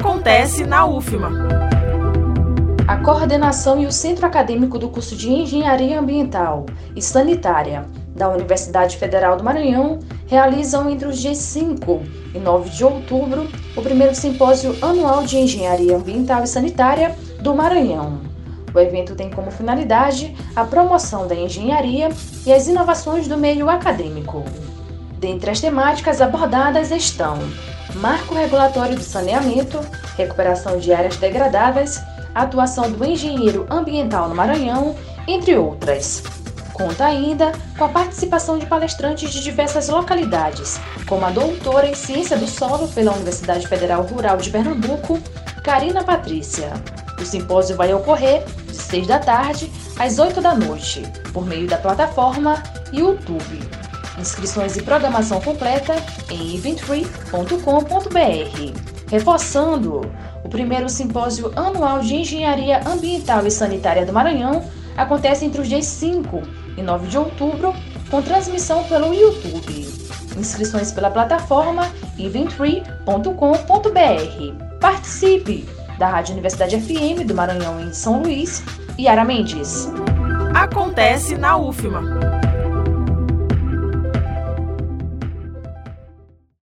Acontece na UFMA. A coordenação e o centro acadêmico do curso de Engenharia Ambiental e Sanitária da Universidade Federal do Maranhão realizam entre os dias 5 e 9 de outubro o primeiro simpósio anual de Engenharia Ambiental e Sanitária do Maranhão. O evento tem como finalidade a promoção da engenharia e as inovações do meio acadêmico. Dentre as temáticas abordadas estão marco regulatório do saneamento, recuperação de áreas degradadas, atuação do engenheiro ambiental no Maranhão, entre outras. Conta ainda com a participação de palestrantes de diversas localidades, como a doutora em Ciência do Solo pela Universidade Federal Rural de Pernambuco, Karina Patrícia. O simpósio vai ocorrer de 6 da tarde às 8 da noite, por meio da plataforma YouTube. Inscrições e programação completa em eventfree.com.br. Reforçando, o primeiro simpósio anual de Engenharia Ambiental e Sanitária do Maranhão acontece entre os dias 5 e 9 de outubro, com transmissão pelo YouTube. Inscrições pela plataforma eventfree.com.br. Participe! Da Rádio Universidade FM do Maranhão em São Luís, Yara Mendes. Acontece na UFMA.